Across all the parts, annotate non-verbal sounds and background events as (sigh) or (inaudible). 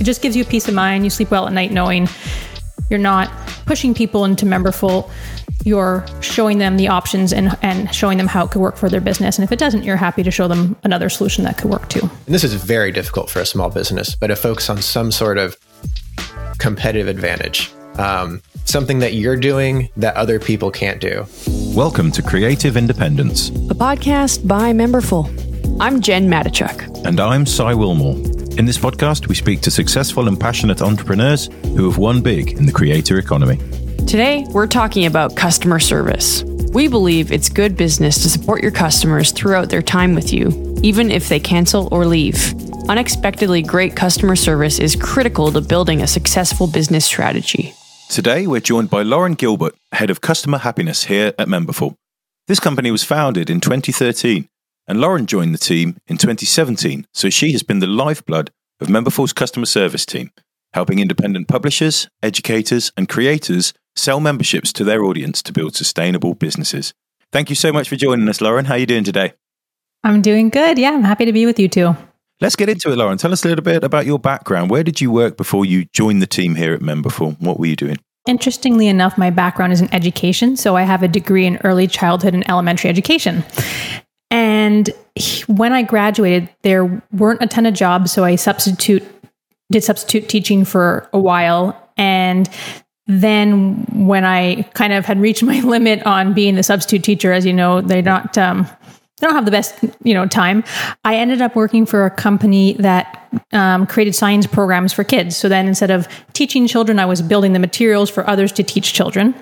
It just gives you peace of mind. You sleep well at night knowing you're not pushing people into Memberful. You're showing them the options and, and showing them how it could work for their business. And if it doesn't, you're happy to show them another solution that could work too. And this is very difficult for a small business, but to focus on some sort of competitive advantage. Um, something that you're doing that other people can't do. Welcome to Creative Independence, a podcast by Memberful. I'm Jen Matichuk. And I'm Cy Wilmore. In this podcast, we speak to successful and passionate entrepreneurs who have won big in the creator economy. Today, we're talking about customer service. We believe it's good business to support your customers throughout their time with you, even if they cancel or leave. Unexpectedly great customer service is critical to building a successful business strategy. Today, we're joined by Lauren Gilbert, Head of Customer Happiness here at Memberful. This company was founded in 2013 and Lauren joined the team in 2017, so she has been the lifeblood of Memberful's customer service team, helping independent publishers, educators, and creators sell memberships to their audience to build sustainable businesses. Thank you so much for joining us, Lauren. How are you doing today? I'm doing good. Yeah, I'm happy to be with you too. Let's get into it, Lauren. Tell us a little bit about your background. Where did you work before you joined the team here at Memberful? What were you doing? Interestingly enough, my background is in education. So I have a degree in early childhood and elementary education. And when I graduated, there weren't a ton of jobs, so I substitute did substitute teaching for a while and then when I kind of had reached (laughs) my limit on being the substitute teacher, as you know, they're not um, they don't have the best you know time. I ended up working for a company that um, created science programs for kids. So then instead of teaching children, I was building the materials for others to teach children,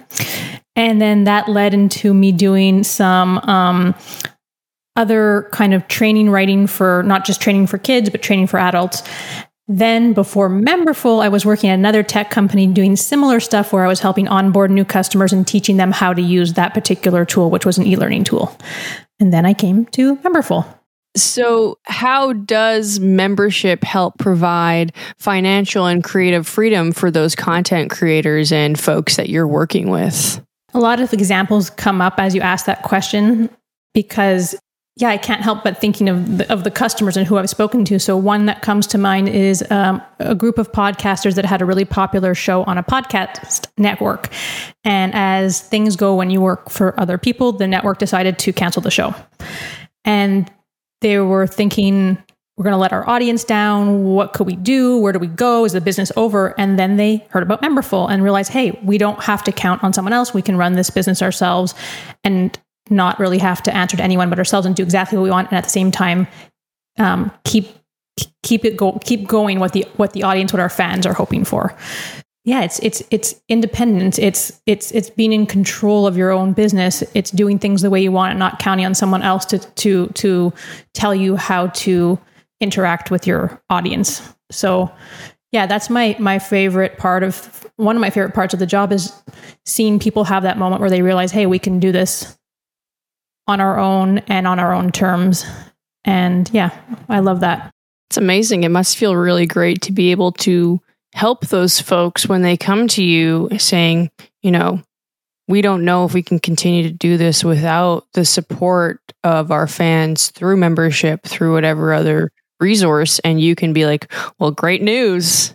and then that led into me doing some um, other kind of training writing for not just training for kids, but training for adults. Then, before Memberful, I was working at another tech company doing similar stuff where I was helping onboard new customers and teaching them how to use that particular tool, which was an e learning tool. And then I came to Memberful. So, how does membership help provide financial and creative freedom for those content creators and folks that you're working with? A lot of examples come up as you ask that question because yeah, I can't help but thinking of the, of the customers and who I've spoken to. So one that comes to mind is um, a group of podcasters that had a really popular show on a podcast network. And as things go when you work for other people, the network decided to cancel the show. And they were thinking, we're going to let our audience down. What could we do? Where do we go? Is the business over? And then they heard about Memberful and realized, hey, we don't have to count on someone else. We can run this business ourselves. And not really have to answer to anyone but ourselves and do exactly what we want and at the same time um, keep keep it go keep going what the what the audience what our fans are hoping for. Yeah it's it's it's independence it's it's it's being in control of your own business. It's doing things the way you want and not counting on someone else to to to tell you how to interact with your audience. So yeah that's my my favorite part of one of my favorite parts of the job is seeing people have that moment where they realize hey we can do this on our own and on our own terms. And yeah, I love that. It's amazing. It must feel really great to be able to help those folks when they come to you saying, you know, we don't know if we can continue to do this without the support of our fans through membership, through whatever other resource. And you can be like, well, great news.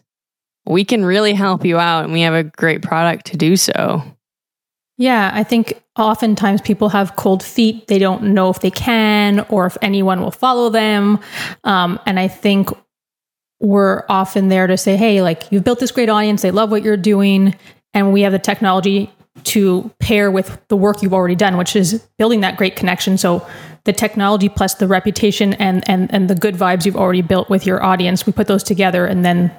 We can really help you out and we have a great product to do so. Yeah, I think oftentimes people have cold feet. They don't know if they can or if anyone will follow them. Um, and I think we're often there to say, hey, like you've built this great audience, they love what you're doing, and we have the technology to pair with the work you've already done, which is building that great connection. So the technology plus the reputation and and and the good vibes you've already built with your audience, we put those together and then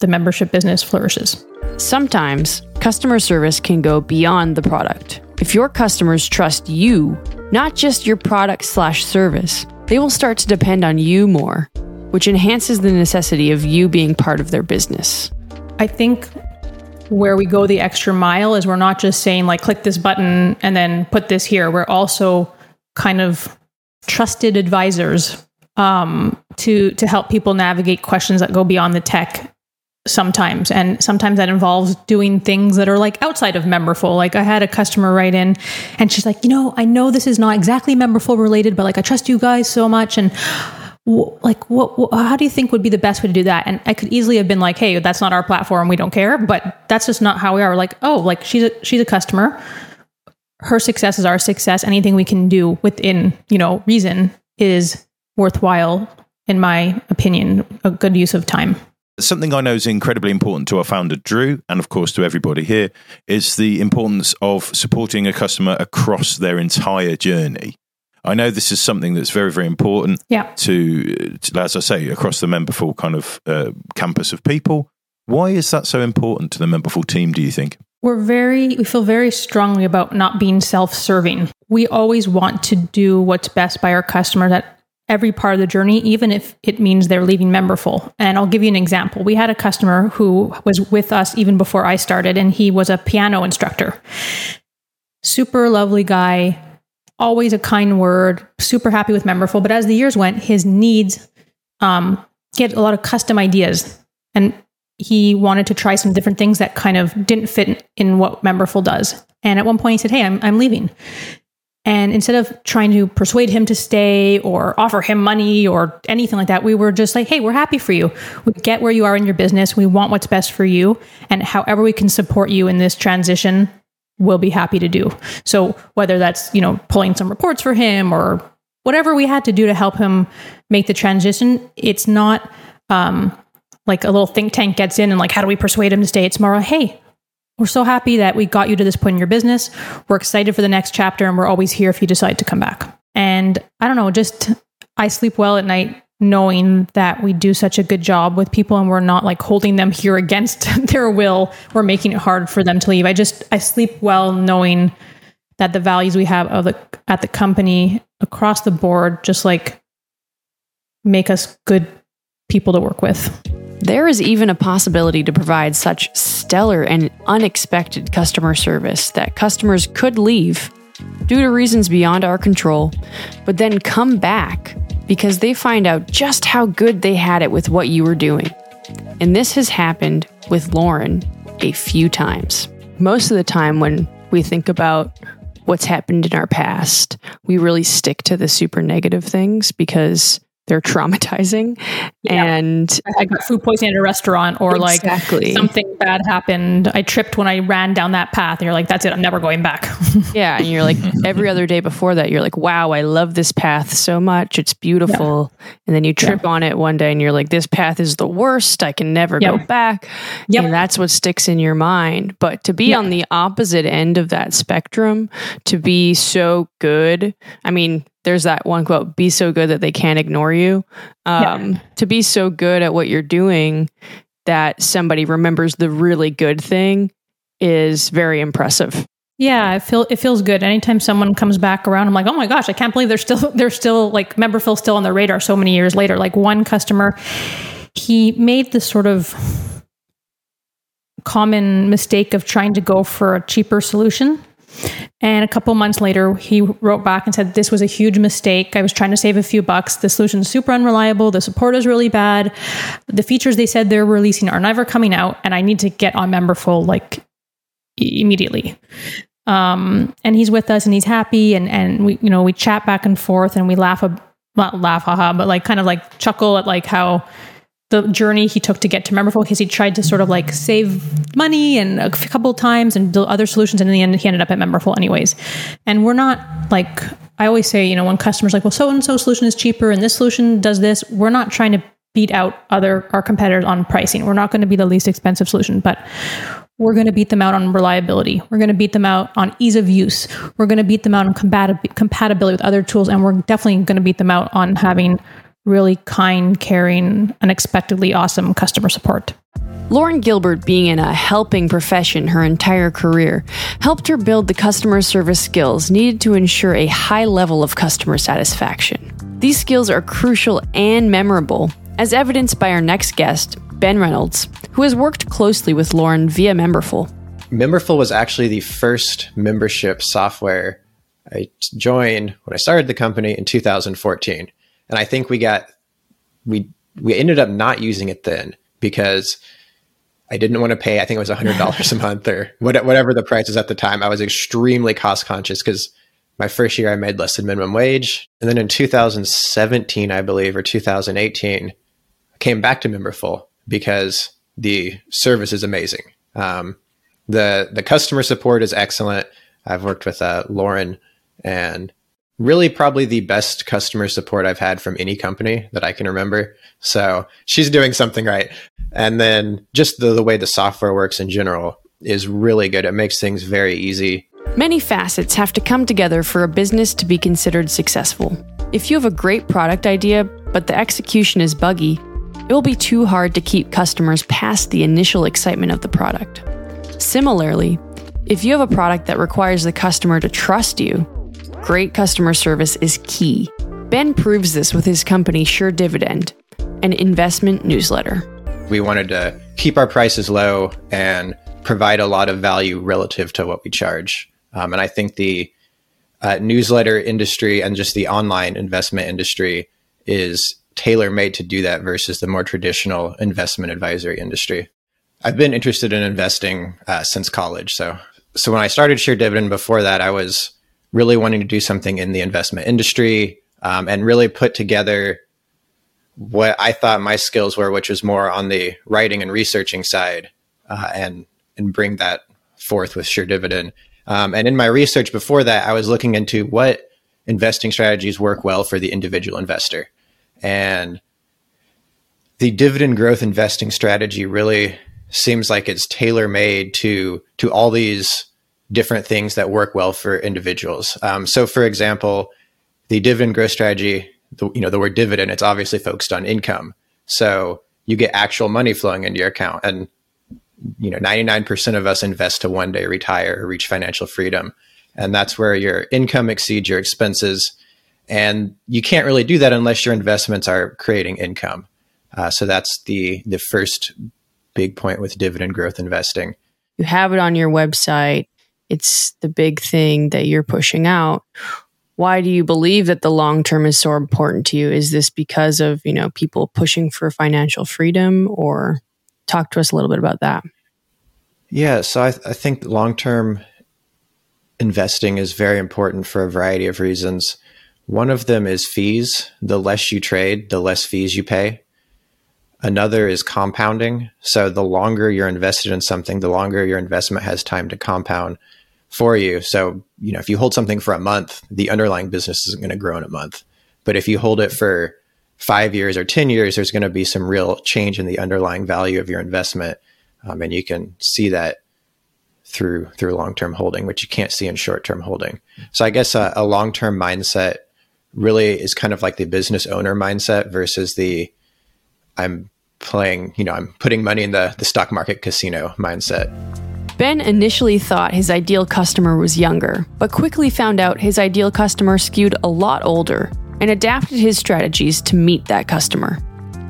the membership business flourishes. Sometimes customer service can go beyond the product. If your customers trust you, not just your product slash service, they will start to depend on you more, which enhances the necessity of you being part of their business. I think where we go the extra mile is we're not just saying like click this button and then put this here. We're also kind of trusted advisors um, to to help people navigate questions that go beyond the tech sometimes. And sometimes that involves doing things that are like outside of memberful. Like i had a customer write in and she's like you know i know this is not exactly memberful related but like i trust you guys so much. And like what, how do you think would be the best way to do that? And i could easily have been like hey that's not our platform. We don't care. But that's just not how we are. We're like oh like she's a she's a customer. Her success is our success. Anything we can do within you know reason is worthwhile in my opinion a good use of time Something I know is incredibly important to our founder, Drew, and of course to everybody here, is the importance of supporting a customer across their entire journey. I know this is something that's very, very important yeah. to, to as I say, across the Memberful kind of uh, campus of people. Why is that so important to the Memberful team, do you think? We're very, we feel very strongly about not being self serving. We always want to do what's best by our customers at every part of the journey, even if it means they're leaving memberful. And I'll give you an example. We had a customer who was with us even before I started, and he was a piano instructor. Super lovely guy, always a kind word, super happy with memberful. But as the years went, his needs, um, he had a lot of custom ideas. And he wanted to try some different things that kind of didn't fit in what memberful does. And at one point he said, Hey, I'm, I'm leaving. And instead of trying to persuade him to stay or offer him money or anything like that, we were just like, hey, we're happy for you. We get where you are in your business. We want what's best for you. And however we can support you in this transition, we'll be happy to do. So whether that's, you know, pulling some reports for him or whatever we had to do to help him make the transition, it's not um, like a little think tank gets in and like, how do we persuade him to stay? It's more, hey, we're so happy that we got you to this point in your business. We're excited for the next chapter and we're always here if you decide to come back. And I don't know, just I sleep well at night knowing that we do such a good job with people and we're not like holding them here against (laughs) their will. We're making it hard for them to leave. I just I sleep well knowing that the values we have of the at the company across the board just like make us good people to work with. There is even a possibility to provide such stellar and unexpected customer service that customers could leave due to reasons beyond our control, but then come back because they find out just how good they had it with what you were doing. And this has happened with Lauren a few times. Most of the time, when we think about what's happened in our past, we really stick to the super negative things because they're traumatizing yeah. and i got food poisoning at a restaurant or exactly. like something bad happened i tripped when i ran down that path and you're like that's it i'm never going back (laughs) yeah and you're like every other day before that you're like wow i love this path so much it's beautiful yeah. and then you trip yeah. on it one day and you're like this path is the worst i can never yep. go back yep. and that's what sticks in your mind but to be yep. on the opposite end of that spectrum to be so good i mean there's that one quote be so good that they can't ignore you um, yeah. to be so good at what you're doing that somebody remembers the really good thing is very impressive yeah, it feel it feels good. Anytime someone comes back around, I'm like, oh my gosh, I can't believe they're still (laughs) they're still like Memberful still on the radar so many years later. Like one customer, he made this sort of common mistake of trying to go for a cheaper solution. And a couple months later, he wrote back and said, This was a huge mistake. I was trying to save a few bucks. The solution is super unreliable. The support is really bad. The features they said they're releasing are never coming out. And I need to get on Memberful like immediately. Um, and he's with us and he's happy. And, and we, you know, we chat back and forth and we laugh, a, not laugh, haha, but like kind of like chuckle at like how the journey he took to get to Memberful because he tried to sort of like save money and a couple times and do other solutions. And in the end, he ended up at Memberful anyways. And we're not like, I always say, you know, when customers like, well, so and so solution is cheaper and this solution does this, we're not trying to beat out other our competitors on pricing. We're not going to be the least expensive solution, but we're going to beat them out on reliability. We're going to beat them out on ease of use. We're going to beat them out on compatib- compatibility with other tools, and we're definitely going to beat them out on having really kind, caring, unexpectedly awesome customer support. Lauren Gilbert, being in a helping profession her entire career, helped her build the customer service skills needed to ensure a high level of customer satisfaction. These skills are crucial and memorable, as evidenced by our next guest, Ben Reynolds, who has worked closely with Lauren via Memberful. Memberful was actually the first membership software I joined when I started the company in 2014 and I think we got we we ended up not using it then because I didn't want to pay. I think it was hundred dollars a (laughs) month or whatever the price was at the time. I was extremely cost conscious because my first year, I made less than minimum wage. And then in 2017, I believe, or 2018, I came back to Memberful because the service is amazing. Um, the the customer support is excellent. I've worked with uh, Lauren, and really probably the best customer support I've had from any company that I can remember. So she's doing something right. And then just the, the way the software works in general is really good. It makes things very easy. Many facets have to come together for a business to be considered successful. If you have a great product idea, but the execution is buggy, it will be too hard to keep customers past the initial excitement of the product. Similarly, if you have a product that requires the customer to trust you, great customer service is key. Ben proves this with his company Sure Dividend, an investment newsletter. We wanted to keep our prices low and provide a lot of value relative to what we charge. Um, and I think the uh, newsletter industry and just the online investment industry is tailor made to do that versus the more traditional investment advisory industry. I've been interested in investing uh, since college. So, so when I started Sure Dividend before that, I was really wanting to do something in the investment industry um, and really put together what I thought my skills were, which was more on the writing and researching side, uh, and and bring that forth with Sure Dividend. Um, and in my research before that, I was looking into what investing strategies work well for the individual investor. And the dividend growth investing strategy really seems like it's tailor made to to all these different things that work well for individuals. Um, so, for example, the dividend growth strategy, the, you know, the word dividend, it's obviously focused on income. So you get actual money flowing into your account, and you know, ninety nine percent of us invest to one day retire or reach financial freedom, and that's where your income exceeds your expenses and you can't really do that unless your investments are creating income. Uh, so that's the the first big point with dividend growth investing. You have it on your website. It's the big thing that you're pushing out. Why do you believe that the long term is so important to you? Is this because of, you know, people pushing for financial freedom or talk to us a little bit about that? Yeah, so I, I think long term investing is very important for a variety of reasons. One of them is fees. The less you trade, the less fees you pay. Another is compounding. So the longer you're invested in something, the longer your investment has time to compound for you. So, you know, if you hold something for a month, the underlying business isn't going to grow in a month. But if you hold it for five years or 10 years, there's going to be some real change in the underlying value of your investment. Um, and you can see that through through long term holding, which you can't see in short term holding. So I guess a, a long term mindset really is kind of like the business owner mindset versus the I'm playing, you know, I'm putting money in the, the stock market casino mindset. Ben initially thought his ideal customer was younger, but quickly found out his ideal customer skewed a lot older and adapted his strategies to meet that customer.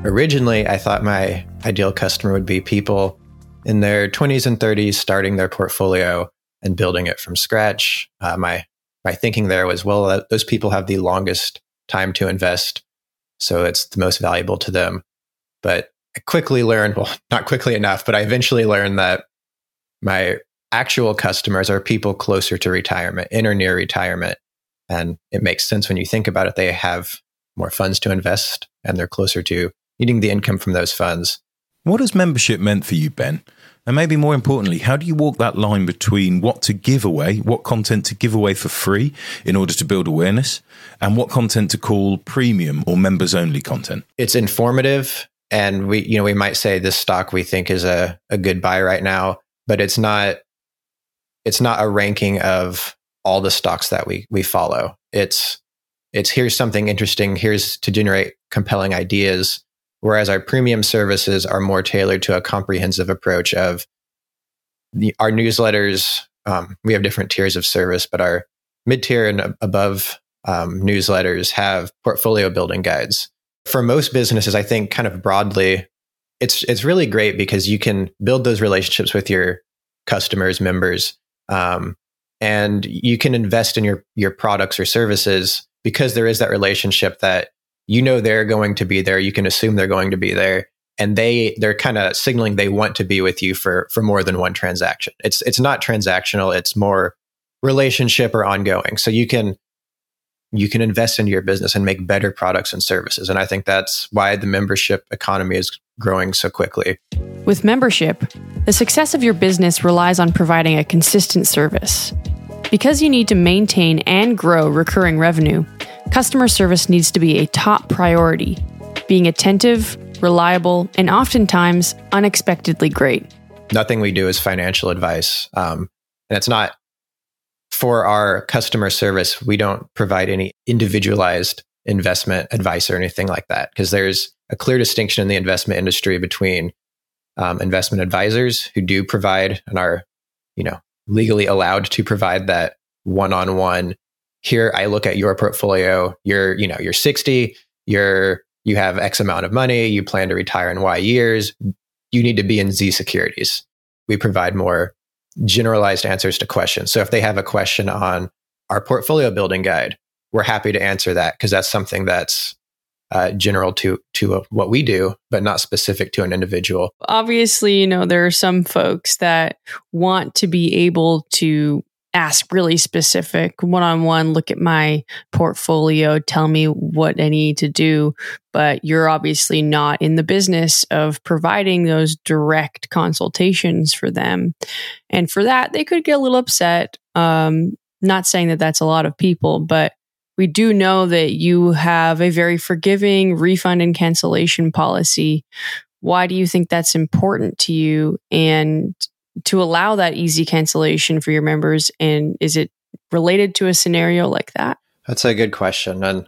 Originally, I thought my ideal customer would be people in their 20s and 30s starting their portfolio and building it from scratch. Uh, my my thinking there was, well, those people have the longest time to invest. So it's the most valuable to them. But I quickly learned, well, (laughs) not quickly enough, but I eventually learned that my actual customers are people closer to retirement, in or near retirement. And it makes sense when you think about it. They have more funds to invest and they're closer to needing the income from those funds. What has membership meant for you, Ben? And maybe more importantly, how do you walk that line between what to give away, what content to give away for free in order to build awareness, and what content to call premium or members only content? It's informative. And we, you know, we might say this stock we think is a, a good buy right now, but it's not, it's not a ranking of all the stocks that we, we follow. It's, it's here's something interesting. Here's to generate compelling ideas whereas our premium services are more tailored to a comprehensive approach of the, our newsletters. Um, we have different tiers of service, but our mid tier and above um, newsletters have portfolio building guides. For most businesses, I think kind of broadly, it's it's really great because you can build those relationships with your customers, members, um, and you can invest in your your products or services because there is that relationship that you know they're going to be there you can assume they're going to be there and they they're kind of signaling they want to be with you for for more than one transaction it's it's not transactional it's more relationship or ongoing. So you can you can invest into your business and make better products and services. And I think that's why the membership economy is growing so quickly. With membership, the success of your business relies on providing a consistent service. Because you need to maintain and grow recurring revenue, customer service needs to be a top priority, being attentive, reliable, and oftentimes unexpectedly great. Nothing we do is financial advice. Um, and it's not for our customer service, we don't provide any individualized investment advice or anything like that because there's a clear distinction in the investment industry between um, investment advisors who do provide and are, you know, legally allowed to provide that one-on-one. Here, I look at your portfolio. You're, you know, you're 60. You're you have X amount of money. You plan to retire in Y years. You need to be in Z securities. We provide more generalized answers to questions. So if they have a question on our portfolio building guide, we're happy to answer that because that's something that's uh, general to to uh, what we do, but not specific to an individual. Obviously, you know there are some folks that want to be able to ask really specific one on one, look at my portfolio, tell me what I need to do. But you're obviously not in the business of providing those direct consultations for them. And for that, they could get a little upset. Um, not saying that that's a lot of people, but we do know that you have a very forgiving refund and cancellation policy. Why do you think that's important to you? And to allow that easy cancellation for your members? And is it related to a scenario like that? That's a good question. And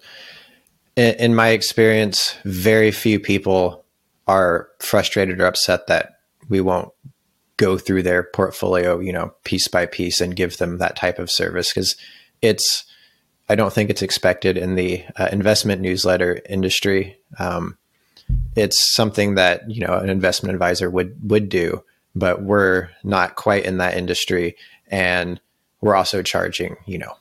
in, my experience, very few people are frustrated or upset that we won't go through their portfolio, you know, piece by piece and give them that type of service because it's, I don't think it's expected in the uh, investment newsletter industry. Um, it's something that you know an investment advisor would would do, but we're not quite in that industry. And we're also charging, you know,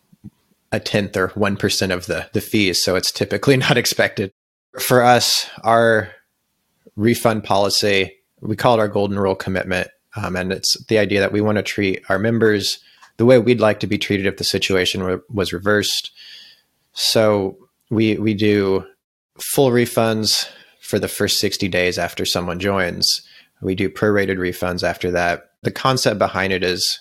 a tenth or 1% of the, the fees. So it's typically (laughs) not expected. For us, our refund policy, we call it our golden rule commitment. Um, and it's the idea that we want to treat our members the way we'd like to be treated if the situation re- was reversed. So we, we do full refunds for the first 60 days after someone joins. We do prorated refunds after that. The concept behind it is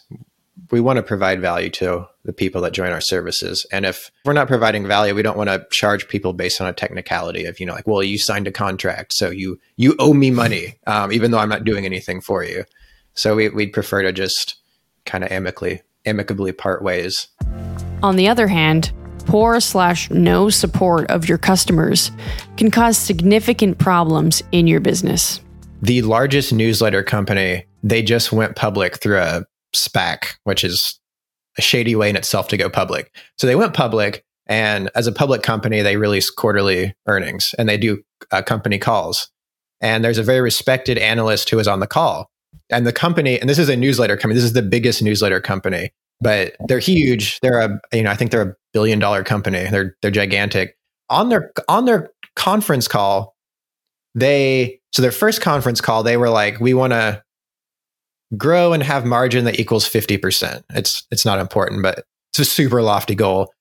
we want to provide value to the people that join our services. And if we're not providing value, we don't want to charge people based on a technicality of, you know, like, well, you signed a contract, so you you owe me money, um, even though I'm not doing anything for you. So we, we'd prefer to just kind of amicably amicably part ways. On the other hand, poor slash no support of your customers can cause significant problems in your business the largest newsletter company, they just went public through a SPAC, which is a shady way in itself to go public. So they went public, and as a public company, they release quarterly earnings and they do uh, company calls. And there's a very respected analyst who is on the call. And the company, and this is a newsletter company, this is the biggest newsletter company, but they're huge. They're a, you know, I think they're a billion dollar company. They're they're gigantic. On their on their conference call, they so their first conference call they were like we want to grow and have margin that equals 50% it's it's not important but it's a super lofty goal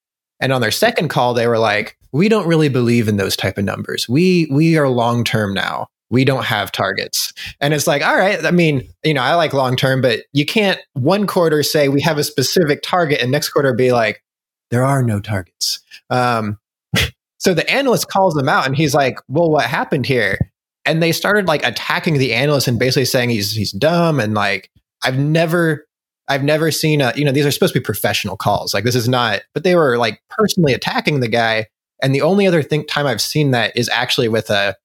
and on their second call they were like we don't really believe in those type of numbers we we are long term now we don't have targets. And it's like all right i mean you know i like long term but you can't one quarter say we have a specific target and next quarter be like there are no targets. Um, (laughs) so the analyst calls them out and he's like, well, what happened here? And they started like attacking the analyst and basically saying he's he's dumb and like I've never I've never seen a you know these are supposed to be professional calls. Like this is not but they were like personally attacking the guy. And the only other thing time I've seen that is actually with a,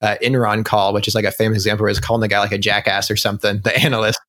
a Enron call which is like a famous example where it's calling the guy like a jackass or something the (laughs) analyst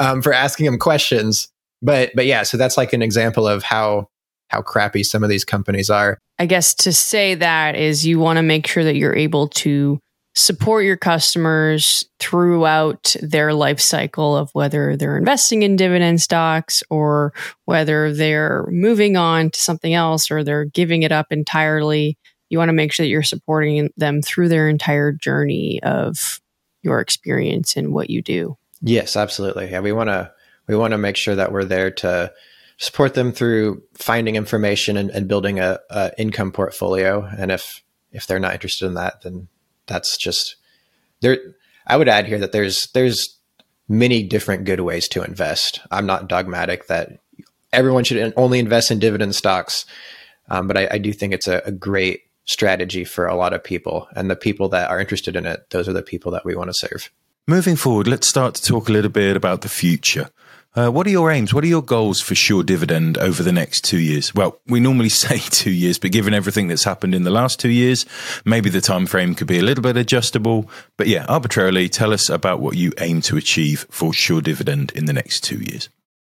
um, for asking him questions but but yeah so that's like an example of how how crappy some of these companies are. I guess to say that is you want to make sure that you're able to support your customers throughout their life cycle of whether they're investing in dividend stocks or whether they're moving on to something else or they're giving it up entirely. You want to make sure that you're supporting them through their entire journey of your experience and what you do. Yes, absolutely. Yeah, we want to We want to make sure that we're there to support them through finding information and, and building a, a, income portfolio. And if if they're not interested in that, then that's just there. I would add here that there's there's many different good ways to invest. I'm not dogmatic that everyone should only invest in dividend stocks, um, but I, I, do think it's a, a great strategy for a lot of people. And the people that are interested in it, those are the people that we want to serve. Moving forward, let's start to talk a little bit about the future. Uh, what are your aims? What are your goals for Sure Dividend over the next two years? Well, we normally (laughs) say two years, but given everything that's happened in the last two years, maybe the time frame could be a little bit adjustable. But yeah, arbitrarily, tell us about what you aim to achieve for Sure Dividend in the next two years.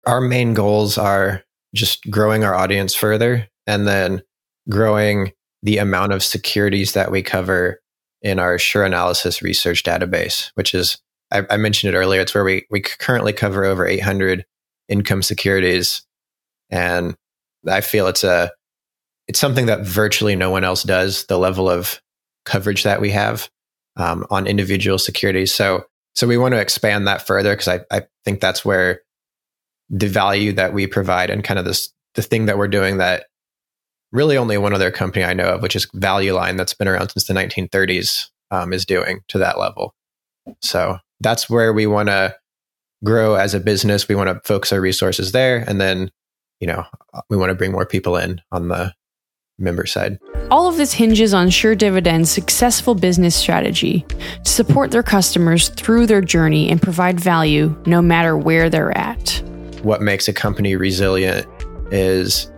Our main goals are just growing our audience further and then growing the amount of securities that we cover in our Sure Analysis research database, which is I, I mentioned it earlier. It's where we we currently cover over 800 income securities, and I feel it's a it's something that virtually no one else does. The level of coverage that we have um, on individual securities. So so we want to expand that further because I, I think that's where the value that we provide and kind of this the thing that we're doing that really only one other company I know of, which is Value Line, that's been around since the 1930s, um, is doing to that level. So that's where we want to grow as a business. We want to focus our resources there. And then, you know, we want to bring more people in on the member side. All of this hinges on Sure Dividend's successful business strategy to support their customers through their journey and provide value no matter where they're at. What makes a company resilient is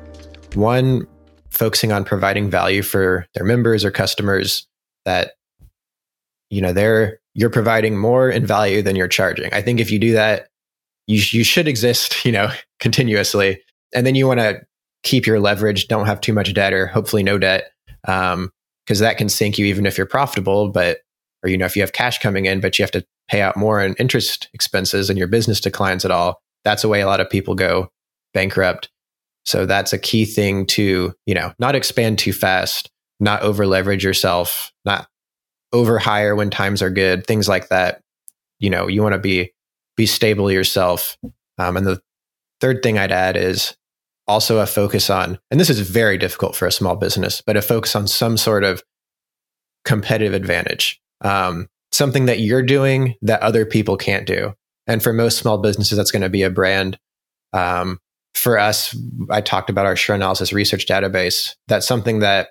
one, focusing on providing value for their members or customers that, you know, they're you're providing more in value than you're charging. I think if you do that, you, you should exist, (laughs) you know, continuously. And then you want to keep your leverage, don't have too much debt or hopefully no debt. Um, cause that can sink you even if you're profitable, but, or, you know, if you have cash coming in, but you have to pay out more in interest expenses and your business declines at all, that's a way a lot of people go bankrupt. So that's a key thing to, you know, not expand too fast, not over leverage yourself, not over hire when times are good, things like that. You know, you want to be be stable yourself. Um, and the third thing I'd add is also a focus on, and this is very difficult for a small business, but a focus on some sort of competitive advantage, um, something that you're doing that other people can't do. And for most small businesses, that's going to be a brand. Um, for us, I talked about our Sure Analysis research database. That's something that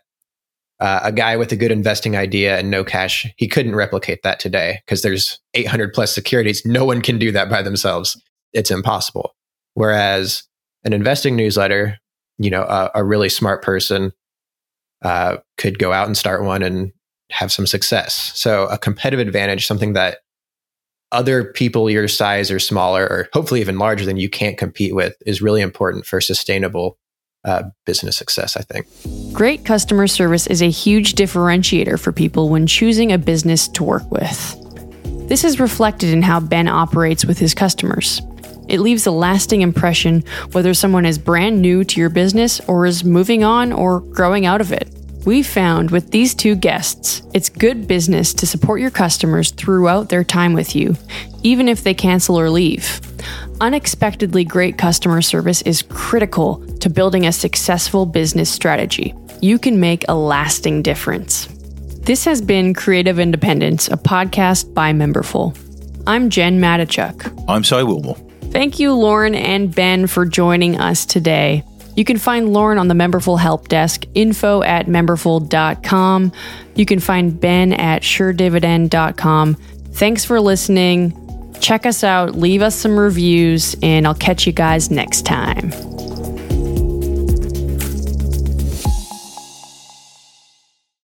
uh, a guy with a good investing idea and no cash, he couldn't replicate that today because there's 800 plus securities. No one can do that by themselves. It's impossible. Whereas an investing newsletter, you know, a, a really smart person uh, could go out and start one and have some success. So a competitive advantage, something that other people your size or smaller, or hopefully even larger than you can't compete with, is really important for sustainable uh, business success, I think. Great customer service is a huge differentiator for people when choosing a business to work with. This is reflected in how Ben operates with his customers. It leaves a lasting impression whether someone is brand new to your business or is moving on or growing out of it. We found with these two guests, it's good business to support your customers throughout their time with you, even if they cancel or leave. Unexpectedly great customer service is critical to building a successful business strategy. You can make a lasting difference. This has been Creative Independence, a podcast by Memberful. I'm Jen Matichuk. I'm Cy Wilmore. Thank you, Lauren and Ben, for joining us today. You can find Lauren on the Memberful Help Desk, info at memberful.com. You can find Ben at suredividend.com. Thanks for listening. Check us out, leave us some reviews, and I'll catch you guys next time.